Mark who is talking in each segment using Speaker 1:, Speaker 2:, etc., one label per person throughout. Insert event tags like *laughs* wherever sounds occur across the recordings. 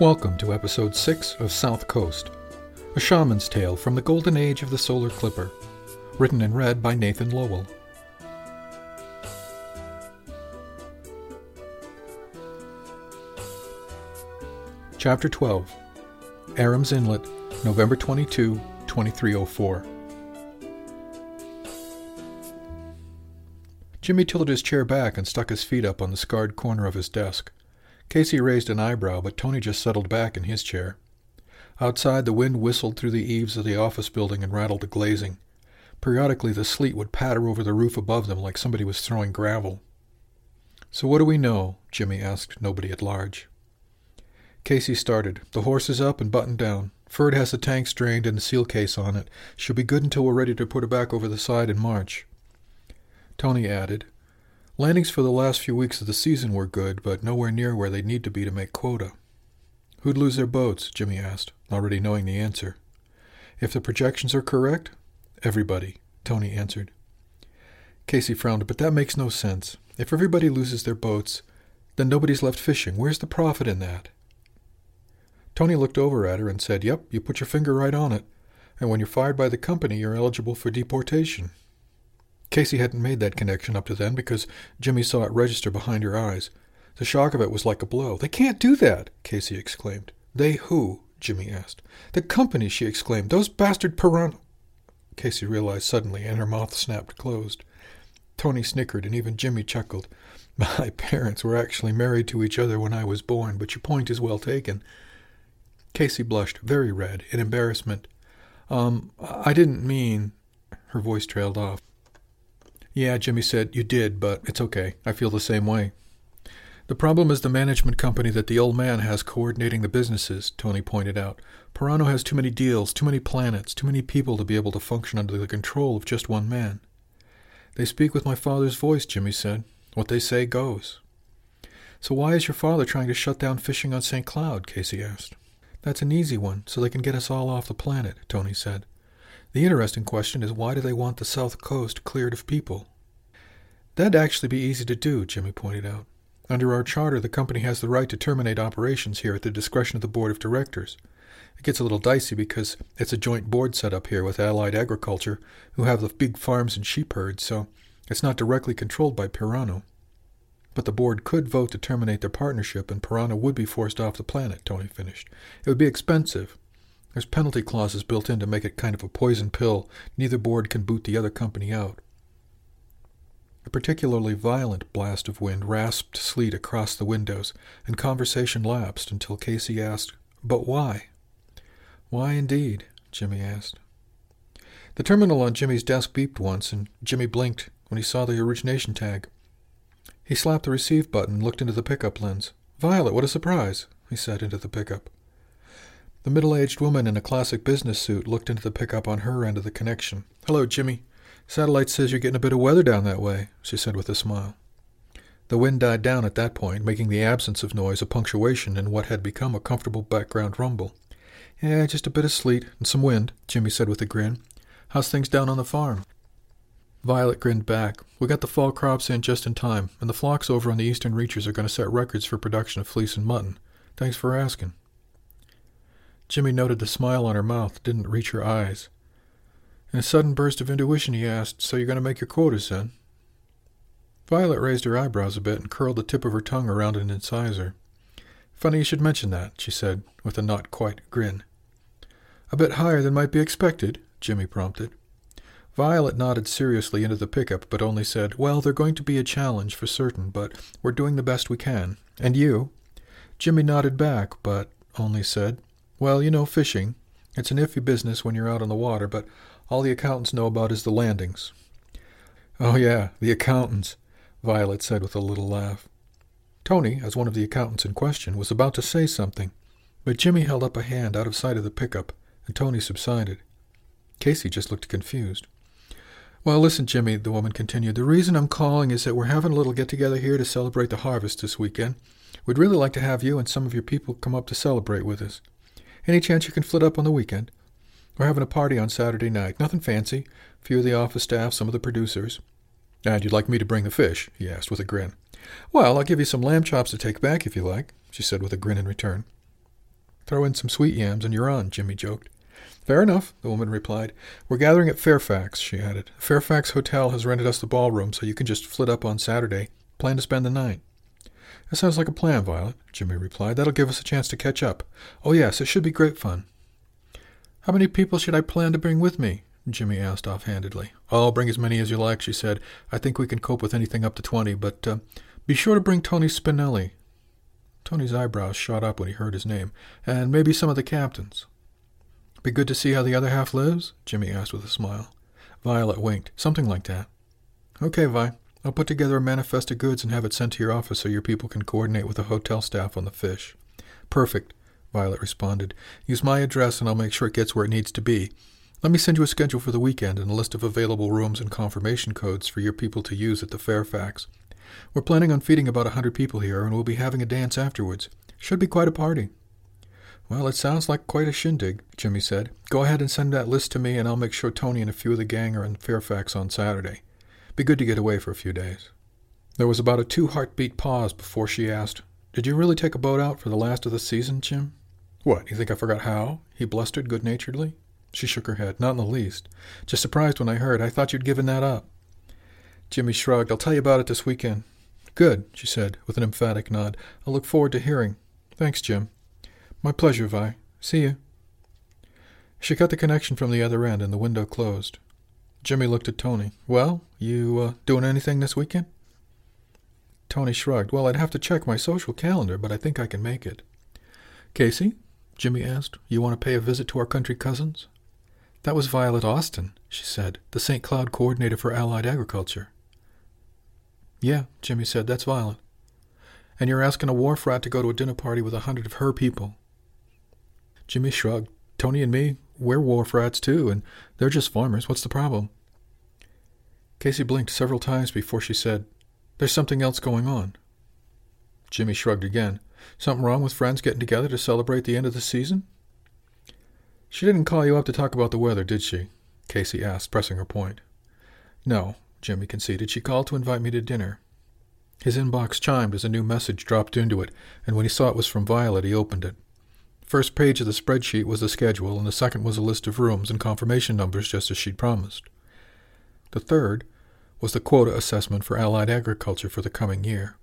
Speaker 1: Welcome to episode 6 of South Coast, a shaman's tale from the golden age of the solar clipper, written and read by Nathan Lowell. Chapter 12 Aram's Inlet, November 22, 2304. Jimmy tilted his chair back and stuck his feet up on the scarred corner of his desk. Casey raised an eyebrow, but Tony just settled back in his chair. Outside, the wind whistled through the eaves of the office building and rattled the glazing. Periodically, the sleet would patter over the roof above them like somebody was throwing gravel. So what do we know? Jimmy asked nobody at large. Casey started. The horse is up and buttoned down. Ferd has the tanks drained and the seal case on it. She'll be good until we're ready to put her back over the side in March. Tony added, Landings for the last few weeks of the season were good, but nowhere near where they'd need to be to make quota. Who'd lose their boats? Jimmy asked, already knowing the answer. If the projections are correct, everybody, Tony answered. Casey frowned, but that makes no sense. If everybody loses their boats, then nobody's left fishing. Where's the profit in that? Tony looked over at her and said, Yep, you put your finger right on it. And when you're fired by the company, you're eligible for deportation. Casey hadn't made that connection up to then because Jimmy saw it register behind her eyes. The shock of it was like a blow. They can't do that, Casey exclaimed. They who? Jimmy asked. The company, she exclaimed. Those bastard Pirano. Casey realized suddenly, and her mouth snapped closed. Tony snickered, and even Jimmy chuckled. My parents were actually married to each other when I was born, but your point is well taken. Casey blushed, very red, in embarrassment. Um, I didn't mean. Her voice trailed off. Yeah, Jimmy said, you did, but it's okay. I feel the same way. The problem is the management company that the old man has coordinating the businesses, Tony pointed out. Pirano has too many deals, too many planets, too many people to be able to function under the control of just one man. They speak with my father's voice, Jimmy said. What they say goes. So why is your father trying to shut down fishing on St. Cloud? Casey asked. That's an easy one, so they can get us all off the planet, Tony said. The interesting question is why do they want the south coast cleared of people? That'd actually be easy to do, Jimmy pointed out. Under our charter, the company has the right to terminate operations here at the discretion of the board of directors. It gets a little dicey because it's a joint board set up here with Allied Agriculture, who have the big farms and sheep herds, so it's not directly controlled by Pirano. But the board could vote to terminate their partnership, and Pirano would be forced off the planet, Tony finished. It would be expensive, there's penalty clauses built in to make it kind of a poison pill. Neither board can boot the other company out. A particularly violent blast of wind rasped sleet across the windows, and conversation lapsed until Casey asked, But why? Why indeed? Jimmy asked. The terminal on Jimmy's desk beeped once, and Jimmy blinked when he saw the origination tag. He slapped the receive button and looked into the pickup lens. Violet, what a surprise, he said into the pickup. The middle aged woman in a classic business suit looked into the pickup on her end of the connection. Hello, Jimmy. Satellite says you're getting a bit of weather down that way, she said with a smile. The wind died down at that point, making the absence of noise a punctuation in what had become a comfortable background rumble. Yeah, just a bit of sleet and some wind, Jimmy said with a grin. How's things down on the farm? Violet grinned back. We got the fall crops in just in time, and the flocks over on the eastern reaches are going to set records for production of fleece and mutton. Thanks for asking. Jimmy noted the smile on her mouth didn't reach her eyes. In a sudden burst of intuition, he asked, So you're going to make your quotas, then? Violet raised her eyebrows a bit and curled the tip of her tongue around an incisor. Funny you should mention that, she said, with a not quite grin. A bit higher than might be expected, Jimmy prompted. Violet nodded seriously into the pickup, but only said, Well, they're going to be a challenge for certain, but we're doing the best we can. And you? Jimmy nodded back, but only said, Well, you know, fishing. It's an iffy business when you're out on the water, but all the accountants know about is the landings. Oh, yeah, the accountants. Violet said with a little laugh. Tony, as one of the accountants in question, was about to say something, but Jimmy held up a hand out of sight of the pickup, and Tony subsided. Casey just looked confused. Well, listen, Jimmy, the woman continued. The reason I'm calling is that we're having a little get together here to celebrate the harvest this weekend. We'd really like to have you and some of your people come up to celebrate with us. Any chance you can flit up on the weekend? We're having a party on Saturday night. Nothing fancy. A few of the office staff, some of the producers. And you'd like me to bring the fish? he asked with a grin. Well, I'll give you some lamb chops to take back if you like, she said with a grin in return. Throw in some sweet yams and you're on, Jimmy joked. Fair enough, the woman replied. We're gathering at Fairfax, she added. Fairfax Hotel has rented us the ballroom, so you can just flit up on Saturday. Plan to spend the night. That sounds like a plan, Violet, Jimmy replied. That'll give us a chance to catch up. Oh, yes, it should be great fun. How many people should I plan to bring with me? Jimmy asked offhandedly. Oh, bring as many as you like, she said. I think we can cope with anything up to twenty, but uh, be sure to bring Tony Spinelli. Tony's eyebrows shot up when he heard his name. And maybe some of the captains. Be good to see how the other half lives? Jimmy asked with a smile. Violet winked. Something like that. Okay, Vi. I'll put together a manifest of goods and have it sent to your office so your people can coordinate with the hotel staff on the fish. Perfect, Violet responded. Use my address and I'll make sure it gets where it needs to be. Let me send you a schedule for the weekend and a list of available rooms and confirmation codes for your people to use at the Fairfax. We're planning on feeding about a hundred people here, and we'll be having a dance afterwards. Should be quite a party. Well, it sounds like quite a shindig, Jimmy said. Go ahead and send that list to me, and I'll make sure Tony and a few of the gang are in Fairfax on Saturday. Be good to get away for a few days. There was about a two heartbeat pause before she asked, Did you really take a boat out for the last of the season, Jim? What, you think I forgot how? he blustered good naturedly. She shook her head. Not in the least. Just surprised when I heard. I thought you'd given that up. Jimmy shrugged. I'll tell you about it this weekend. Good, she said, with an emphatic nod. I'll look forward to hearing. Thanks, Jim. My pleasure, Vi. See you. She cut the connection from the other end, and the window closed. Jimmy looked at Tony. Well, you uh, doing anything this weekend? Tony shrugged. Well, I'd have to check my social calendar, but I think I can make it. Casey? Jimmy asked. You want to pay a visit to our country cousins? That was Violet Austin, she said, the St. Cloud coordinator for Allied Agriculture. Yeah, Jimmy said, that's Violet. And you're asking a wharf rat to go to a dinner party with a hundred of her people. Jimmy shrugged. Tony and me, we're wharf rats too, and they're just farmers. What's the problem? Casey blinked several times before she said, There's something else going on. Jimmy shrugged again. Something wrong with friends getting together to celebrate the end of the season? She didn't call you up to talk about the weather, did she? Casey asked, pressing her point. No, Jimmy conceded. She called to invite me to dinner. His inbox chimed as a new message dropped into it, and when he saw it was from Violet, he opened it. First page of the spreadsheet was the schedule, and the second was a list of rooms and confirmation numbers just as she'd promised. The third was the quota assessment for Allied agriculture for the coming year.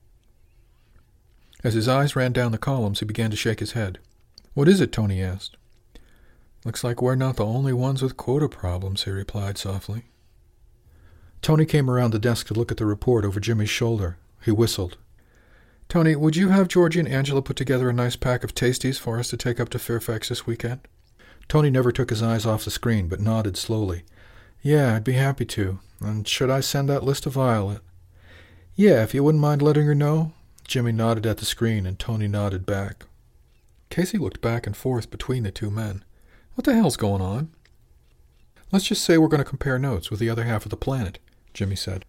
Speaker 1: As his eyes ran down the columns, he began to shake his head. What is it? Tony asked. Looks like we're not the only ones with quota problems, he replied softly. Tony came around the desk to look at the report over Jimmy's shoulder. He whistled. Tony, would you have Georgie and Angela put together a nice pack of tasties for us to take up to Fairfax this weekend? Tony never took his eyes off the screen, but nodded slowly. Yeah, I'd be happy to. And should I send that list to Violet? Yeah, if you wouldn't mind letting her know. Jimmy nodded at the screen, and Tony nodded back. Casey looked back and forth between the two men. What the hell's going on? Let's just say we're going to compare notes with the other half of the planet, Jimmy said.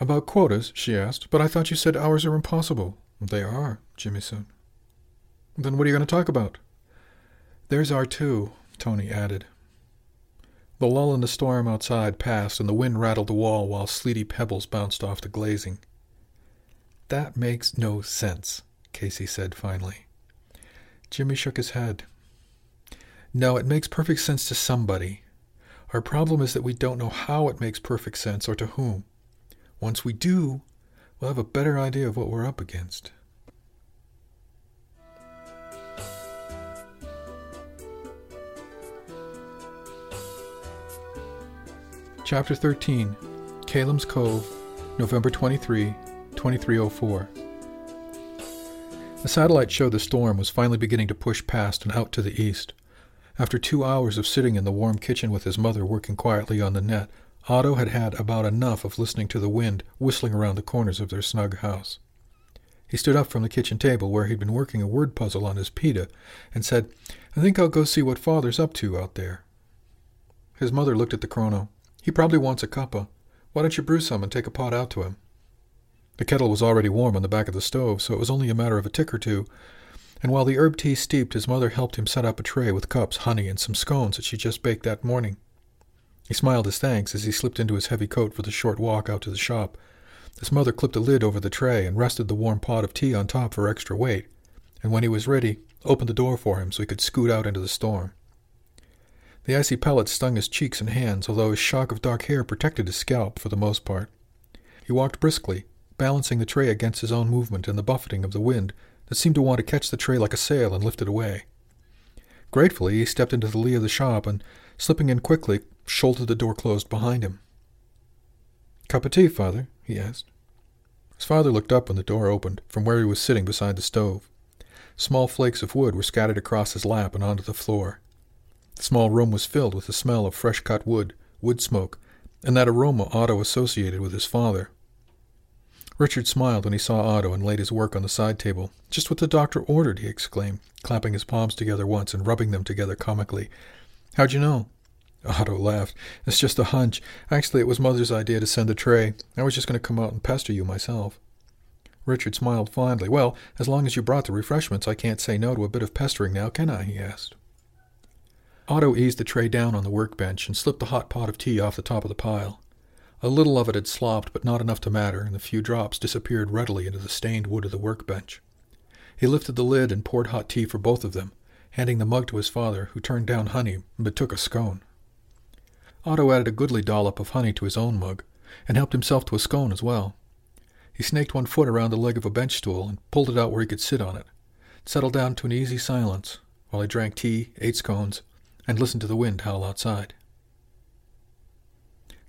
Speaker 1: About quotas, she asked, but I thought you said ours are impossible. They are, Jimmy said. Then what are you going to talk about? There's our two, Tony added. The lull in the storm outside passed, and the wind rattled the wall while sleety pebbles bounced off the glazing. That makes no sense, Casey said finally. Jimmy shook his head. No, it makes perfect sense to somebody. Our problem is that we don't know how it makes perfect sense or to whom. Once we do, we'll have a better idea of what we're up against. Chapter 13 Calem's Cove, November 23, 2304. The satellite showed the storm was finally beginning to push past and out to the east. After two hours of sitting in the warm kitchen with his mother working quietly on the net, Otto had had about enough of listening to the wind whistling around the corners of their snug house. He stood up from the kitchen table where he'd been working a word puzzle on his pita and said, I think I'll go see what father's up to out there. His mother looked at the chrono. He probably wants a cuppa. Why don't you brew some and take a pot out to him? The kettle was already warm on the back of the stove, so it was only a matter of a tick or two, and while the herb tea steeped, his mother helped him set up a tray with cups, honey, and some scones that she just baked that morning. He smiled his thanks as he slipped into his heavy coat for the short walk out to the shop. His mother clipped a lid over the tray and rested the warm pot of tea on top for extra weight, and when he was ready, opened the door for him so he could scoot out into the storm. The icy pellets stung his cheeks and hands, although his shock of dark hair protected his scalp for the most part. He walked briskly, balancing the tray against his own movement and the buffeting of the wind that seemed to want to catch the tray like a sail and lift it away. Gratefully, he stepped into the lee of the shop and, slipping in quickly, shouldered the door closed behind him. Cup of tea, father? he asked. His father looked up when the door opened, from where he was sitting beside the stove. Small flakes of wood were scattered across his lap and onto the floor. The small room was filled with the smell of fresh cut wood, wood smoke, and that aroma Otto associated with his father. Richard smiled when he saw Otto and laid his work on the side table. Just what the doctor ordered, he exclaimed, clapping his palms together once and rubbing them together comically. How'd you know? Otto laughed. It's just a hunch. Actually, it was Mother's idea to send the tray. I was just going to come out and pester you myself. Richard smiled fondly. Well, as long as you brought the refreshments, I can't say no to a bit of pestering now, can I? he asked. Otto eased the tray down on the workbench and slipped the hot pot of tea off the top of the pile. A little of it had slopped, but not enough to matter, and the few drops disappeared readily into the stained wood of the workbench. He lifted the lid and poured hot tea for both of them, handing the mug to his father, who turned down honey but took a scone. Otto added a goodly dollop of honey to his own mug, and helped himself to a scone as well. He snaked one foot around the leg of a bench stool and pulled it out where he could sit on it, settled down to an easy silence while he drank tea, ate scones, and listened to the wind howl outside.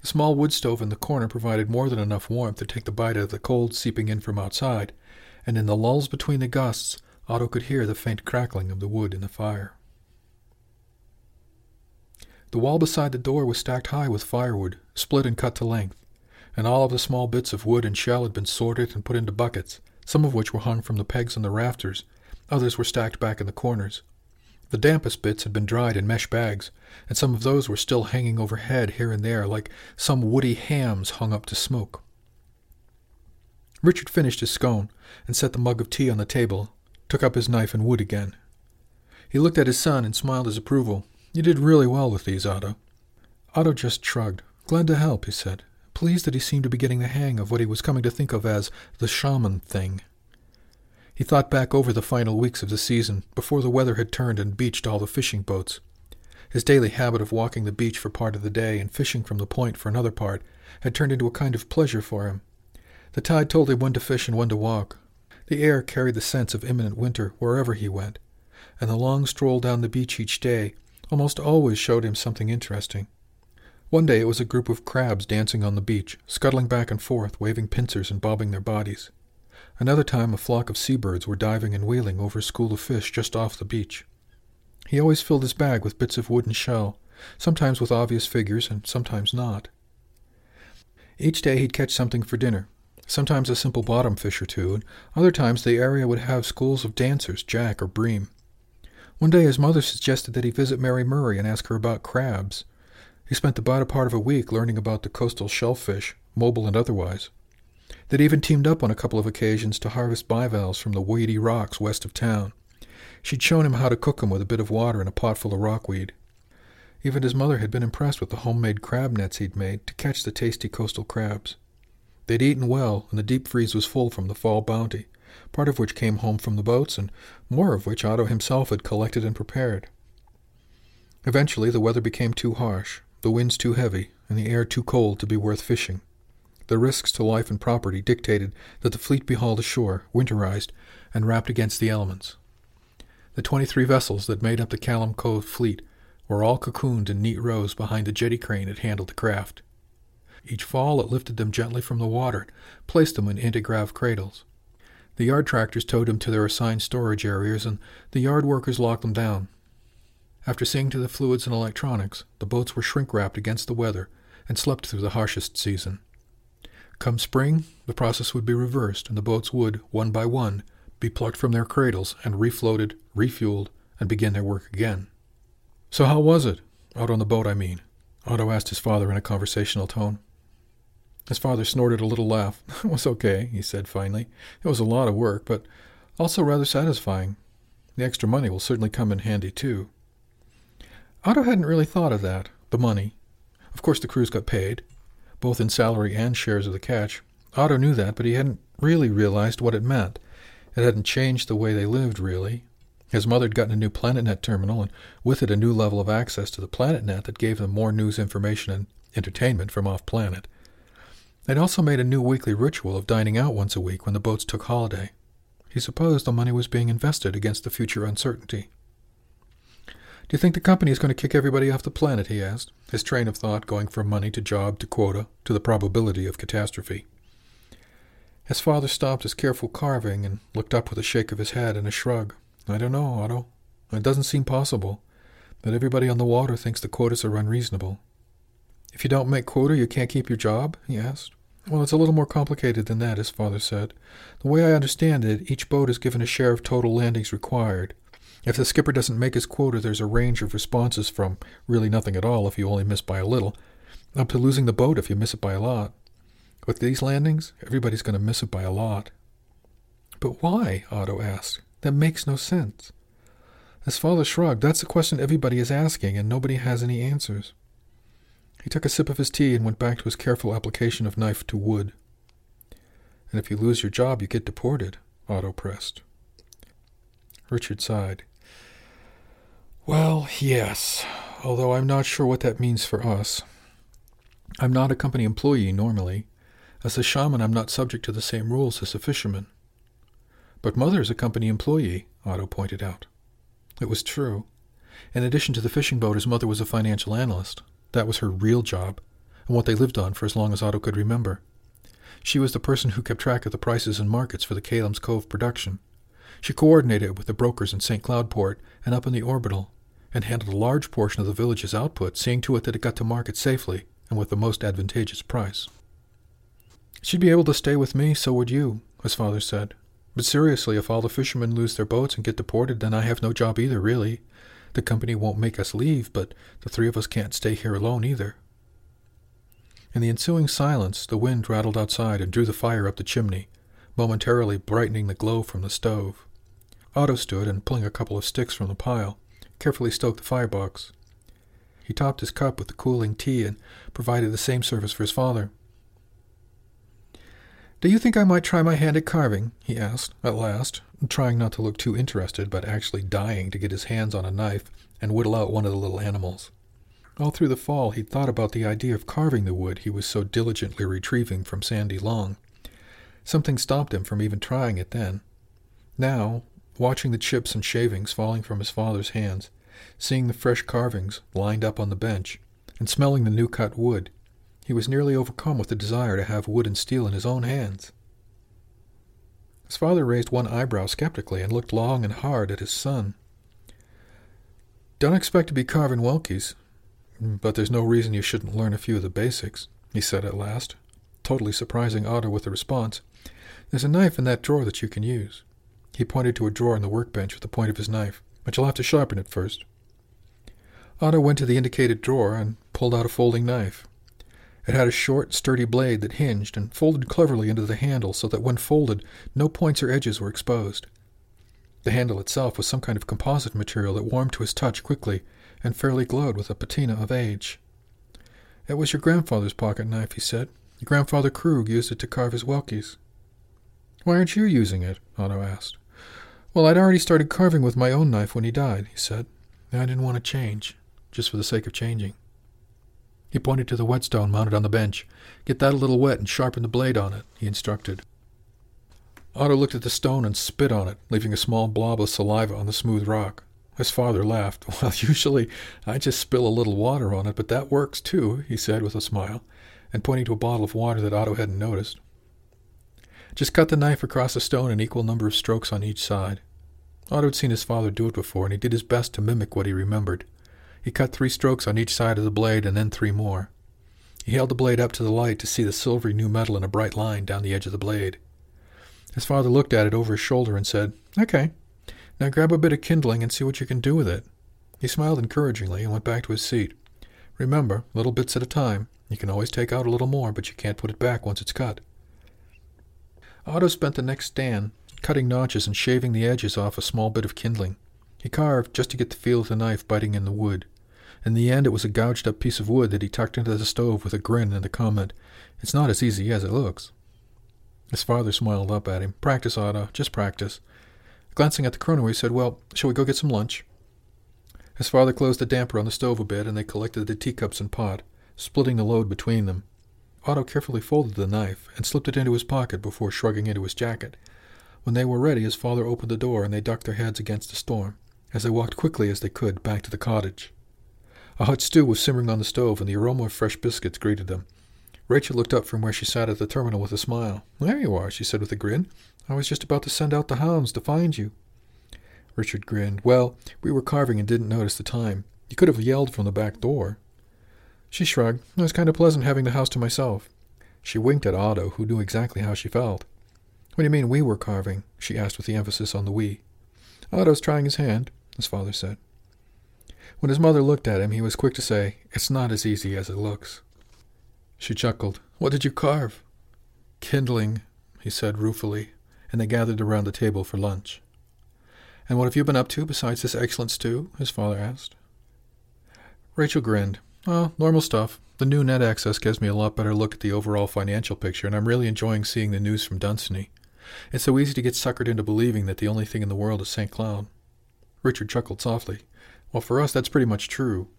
Speaker 1: The small wood stove in the corner provided more than enough warmth to take the bite out of the cold seeping in from outside, and in the lulls between the gusts, Otto could hear the faint crackling of the wood in the fire. The wall beside the door was stacked high with firewood, split and cut to length, and all of the small bits of wood and shell had been sorted and put into buckets, some of which were hung from the pegs on the rafters, others were stacked back in the corners. The dampest bits had been dried in mesh bags, and some of those were still hanging overhead here and there like some woody hams hung up to smoke. Richard finished his scone and set the mug of tea on the table, took up his knife and wood again. He looked at his son and smiled his approval. You did really well with these, Otto. Otto just shrugged. Glad to help, he said, pleased that he seemed to be getting the hang of what he was coming to think of as the shaman thing. He thought back over the final weeks of the season, before the weather had turned and beached all the fishing boats. His daily habit of walking the beach for part of the day and fishing from the point for another part had turned into a kind of pleasure for him. The tide told him when to fish and when to walk. The air carried the sense of imminent winter wherever he went, and the long stroll down the beach each day almost always showed him something interesting. One day it was a group of crabs dancing on the beach, scuttling back and forth, waving pincers and bobbing their bodies. Another time a flock of seabirds were diving and wheeling over a school of fish just off the beach. He always filled his bag with bits of wood and shell, sometimes with obvious figures and sometimes not. Each day he'd catch something for dinner, sometimes a simple bottom fish or two, and other times the area would have schools of dancers, jack or bream. One day his mother suggested that he visit Mary Murray and ask her about crabs. He spent the better part of a week learning about the coastal shellfish, mobile and otherwise. They'd even teamed up on a couple of occasions to harvest bivalves from the weedy rocks west of town. She'd shown him how to cook them with a bit of water and a pot full of rockweed. Even his mother had been impressed with the homemade crab nets he'd made to catch the tasty coastal crabs. They'd eaten well, and the deep freeze was full from the fall bounty, part of which came home from the boats, and more of which Otto himself had collected and prepared. Eventually, the weather became too harsh, the winds too heavy, and the air too cold to be worth fishing. The risks to life and property dictated that the fleet be hauled ashore, winterized, and wrapped against the elements. The 23 vessels that made up the Callum Cove fleet were all cocooned in neat rows behind the jetty crane that handled the craft. Each fall it lifted them gently from the water, placed them in antigrav cradles. The yard tractors towed them to their assigned storage areas, and the yard workers locked them down. After seeing to the fluids and electronics, the boats were shrink wrapped against the weather and slept through the harshest season. Come spring, the process would be reversed, and the boats would, one by one, be plucked from their cradles and refloated, refueled, and begin their work again. So how was it? Out on the boat, I mean. Otto asked his father in a conversational tone. His father snorted a little laugh. *laughs* It was okay, he said finally. It was a lot of work, but also rather satisfying. The extra money will certainly come in handy, too. Otto hadn't really thought of that, the money. Of course, the crews got paid, both in salary and shares of the catch. Otto knew that, but he hadn't really realized what it meant. It hadn't changed the way they lived, really. His mother had gotten a new PlanetNet terminal, and with it a new level of access to the PlanetNet that gave them more news, information, and entertainment from off planet. They'd also made a new weekly ritual of dining out once a week when the boats took holiday. He supposed the money was being invested against the future uncertainty. Do you think the company is going to kick everybody off the planet? he asked, his train of thought going from money to job to quota to the probability of catastrophe. His father stopped his careful carving and looked up with a shake of his head and a shrug. I don't know, Otto. It doesn't seem possible. But everybody on the water thinks the quotas are unreasonable. If you don't make quota, you can't keep your job? he asked. Well, it's a little more complicated than that, his father said. The way I understand it, each boat is given a share of total landings required. If the skipper doesn't make his quota, there's a range of responses from really nothing at all if you only miss by a little, up to losing the boat if you miss it by a lot. With these landings, everybody's going to miss it by a lot. But why? Otto asked. That makes no sense. His father shrugged. That's the question everybody is asking, and nobody has any answers. He took a sip of his tea and went back to his careful application of knife to wood. And if you lose your job, you get deported, Otto pressed. Richard sighed. Well, yes, although I'm not sure what that means for us. I'm not a company employee normally. As a shaman, I'm not subject to the same rules as a fisherman. But Mother is a company employee, Otto pointed out. It was true. In addition to the fishing boat, his mother was a financial analyst. That was her real job, and what they lived on for as long as Otto could remember. She was the person who kept track of the prices and markets for the Calem's Cove production. She coordinated with the brokers in St. Cloudport and up in the orbital, and handled a large portion of the village's output, seeing to it that it got to market safely and with the most advantageous price. She'd be able to stay with me, so would you, his father said. But seriously, if all the fishermen lose their boats and get deported, then I have no job either, really. The company won't make us leave, but the three of us can't stay here alone either. In the ensuing silence, the wind rattled outside and drew the fire up the chimney, momentarily brightening the glow from the stove. Otto stood and, pulling a couple of sticks from the pile, carefully stoked the firebox. He topped his cup with the cooling tea and provided the same service for his father. Do you think I might try my hand at carving? he asked, at last, trying not to look too interested, but actually dying to get his hands on a knife and whittle out one of the little animals. All through the fall he'd thought about the idea of carving the wood he was so diligently retrieving from Sandy Long. Something stopped him from even trying it then. Now, watching the chips and shavings falling from his father's hands, seeing the fresh carvings lined up on the bench, and smelling the new cut wood, he was nearly overcome with the desire to have wood and steel in his own hands. His father raised one eyebrow skeptically and looked long and hard at his son. Don't expect to be carving Welkies, but there's no reason you shouldn't learn a few of the basics, he said at last, totally surprising Otto with the response. There's a knife in that drawer that you can use. He pointed to a drawer in the workbench with the point of his knife, but you'll have to sharpen it first. Otto went to the indicated drawer and pulled out a folding knife. It had a short, sturdy blade that hinged and folded cleverly into the handle so that when folded, no points or edges were exposed. The handle itself was some kind of composite material that warmed to his touch quickly and fairly glowed with a patina of age. It was your grandfather's pocket knife, he said. Your grandfather Krug used it to carve his Welkies. Why aren't you using it? Otto asked. Well, I'd already started carving with my own knife when he died, he said. I didn't want to change. just for the sake of changing. He pointed to the whetstone mounted on the bench. Get that a little wet and sharpen the blade on it, he instructed. Otto looked at the stone and spit on it, leaving a small blob of saliva on the smooth rock. His father laughed. *laughs* Well, usually I just spill a little water on it, but that works too, he said with a smile, and pointing to a bottle of water that Otto hadn't noticed. Just cut the knife across the stone an equal number of strokes on each side. Otto had seen his father do it before, and he did his best to mimic what he remembered. He cut three strokes on each side of the blade and then three more. He held the blade up to the light to see the silvery new metal in a bright line down the edge of the blade. His father looked at it over his shoulder and said, Okay, now grab a bit of kindling and see what you can do with it. He smiled encouragingly and went back to his seat. Remember, little bits at a time. You can always take out a little more, but you can't put it back once it's cut. Otto spent the next stand cutting notches and shaving the edges off a small bit of kindling. He carved just to get the feel of the knife biting in the wood. In the end, it was a gouged up piece of wood that he tucked into the stove with a grin and the comment, It's not as easy as it looks. His father smiled up at him. Practice, Otto, just practice. Glancing at the chrono, he said, Well, shall we go get some lunch? His father closed the damper on the stove a bit, and they collected the teacups and pot, splitting the load between them. Otto carefully folded the knife and slipped it into his pocket before shrugging into his jacket. When they were ready, his father opened the door, and they ducked their heads against the storm, as they walked quickly as they could back to the cottage. A hot stew was simmering on the stove, and the aroma of fresh biscuits greeted them. Rachel looked up from where she sat at the terminal with a smile. There you are, she said with a grin. I was just about to send out the hounds to find you. Richard grinned. Well, we were carving and didn't notice the time. You could have yelled from the back door. She shrugged. It was kind of pleasant having the house to myself. She winked at Otto, who knew exactly how she felt. What do you mean we were carving? she asked with the emphasis on the we. Otto's trying his hand, his father said. When his mother looked at him, he was quick to say, It's not as easy as it looks. She chuckled. What did you carve? Kindling, he said ruefully and they gathered around the table for lunch. And what have you been up to besides this excellent stew? his father asked. Rachel grinned. Oh, normal stuff. The new net access gives me a lot better look at the overall financial picture, and I'm really enjoying seeing the news from Dunsany. It's so easy to get suckered into believing that the only thing in the world is St. Cloud. Richard chuckled softly. Well, for us, that's pretty much true.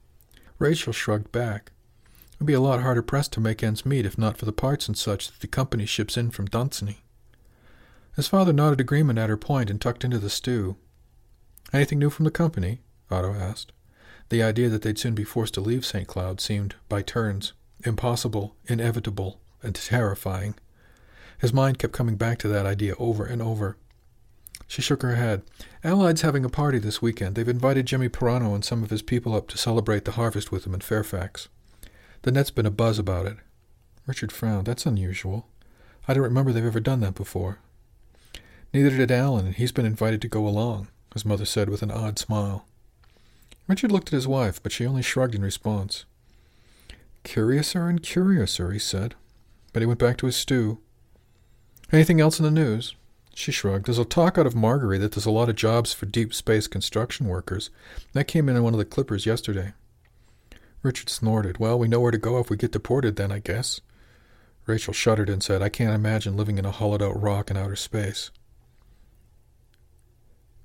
Speaker 1: Rachel shrugged back. It would be a lot harder pressed to make ends meet if not for the parts and such that the company ships in from Dunsany. His father nodded agreement at her point and tucked into the stew. Anything new from the company? Otto asked. The idea that they'd soon be forced to leave St. Cloud seemed, by turns, impossible, inevitable, and terrifying. His mind kept coming back to that idea over and over. She shook her head. Allied's having a party this weekend. They've invited Jimmy Pirano and some of his people up to celebrate the harvest with them in Fairfax. The net's been a buzz about it. Richard frowned. That's unusual. I don't remember they've ever done that before. Neither did Alan, and he's been invited to go along, his mother said with an odd smile. Richard looked at his wife, but she only shrugged in response. Curiouser and curiouser, he said. But he went back to his stew. Anything else in the news? She shrugged. There's a talk out of Margery that there's a lot of jobs for deep space construction workers. That came in on one of the clippers yesterday. Richard snorted. Well, we know where to go if we get deported, then, I guess. Rachel shuddered and said, I can't imagine living in a hollowed out rock in outer space.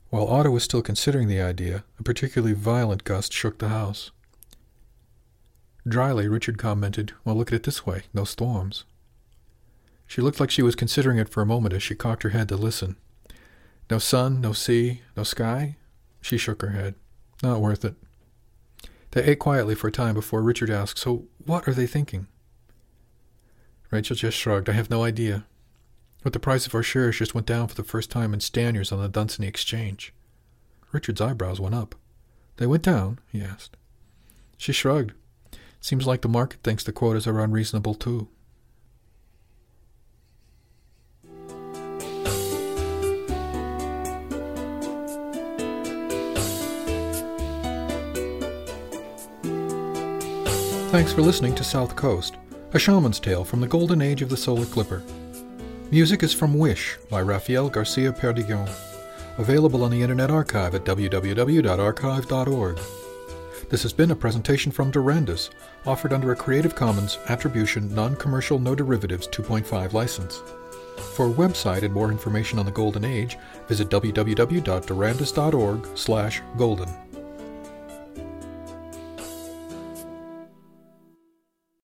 Speaker 1: While Otto was still considering the idea, a particularly violent gust shook the house. Dryly, Richard commented, Well, look at it this way no storms. She looked like she was considering it for a moment as she cocked her head to listen. No sun, no sea, no sky? She shook her head. Not worth it. They ate quietly for a time before Richard asked, So what are they thinking? Rachel just shrugged. I have no idea. But the price of our shares just went down for the first time in Stanyers on the Dunsany Exchange. Richard's eyebrows went up. They went down? he asked. She shrugged. Seems like the market thinks the quotas are unreasonable, too. Thanks for listening to South Coast, a shaman's tale from the golden age of the solar clipper. Music is from Wish by Rafael Garcia Perdigon, available on the Internet Archive at www.archive.org. This has been a presentation from Durandus, offered under a Creative Commons Attribution Non-Commercial No Derivatives 2.5 license. For a website and more information on the Golden Age, visit www.durandus.org/golden.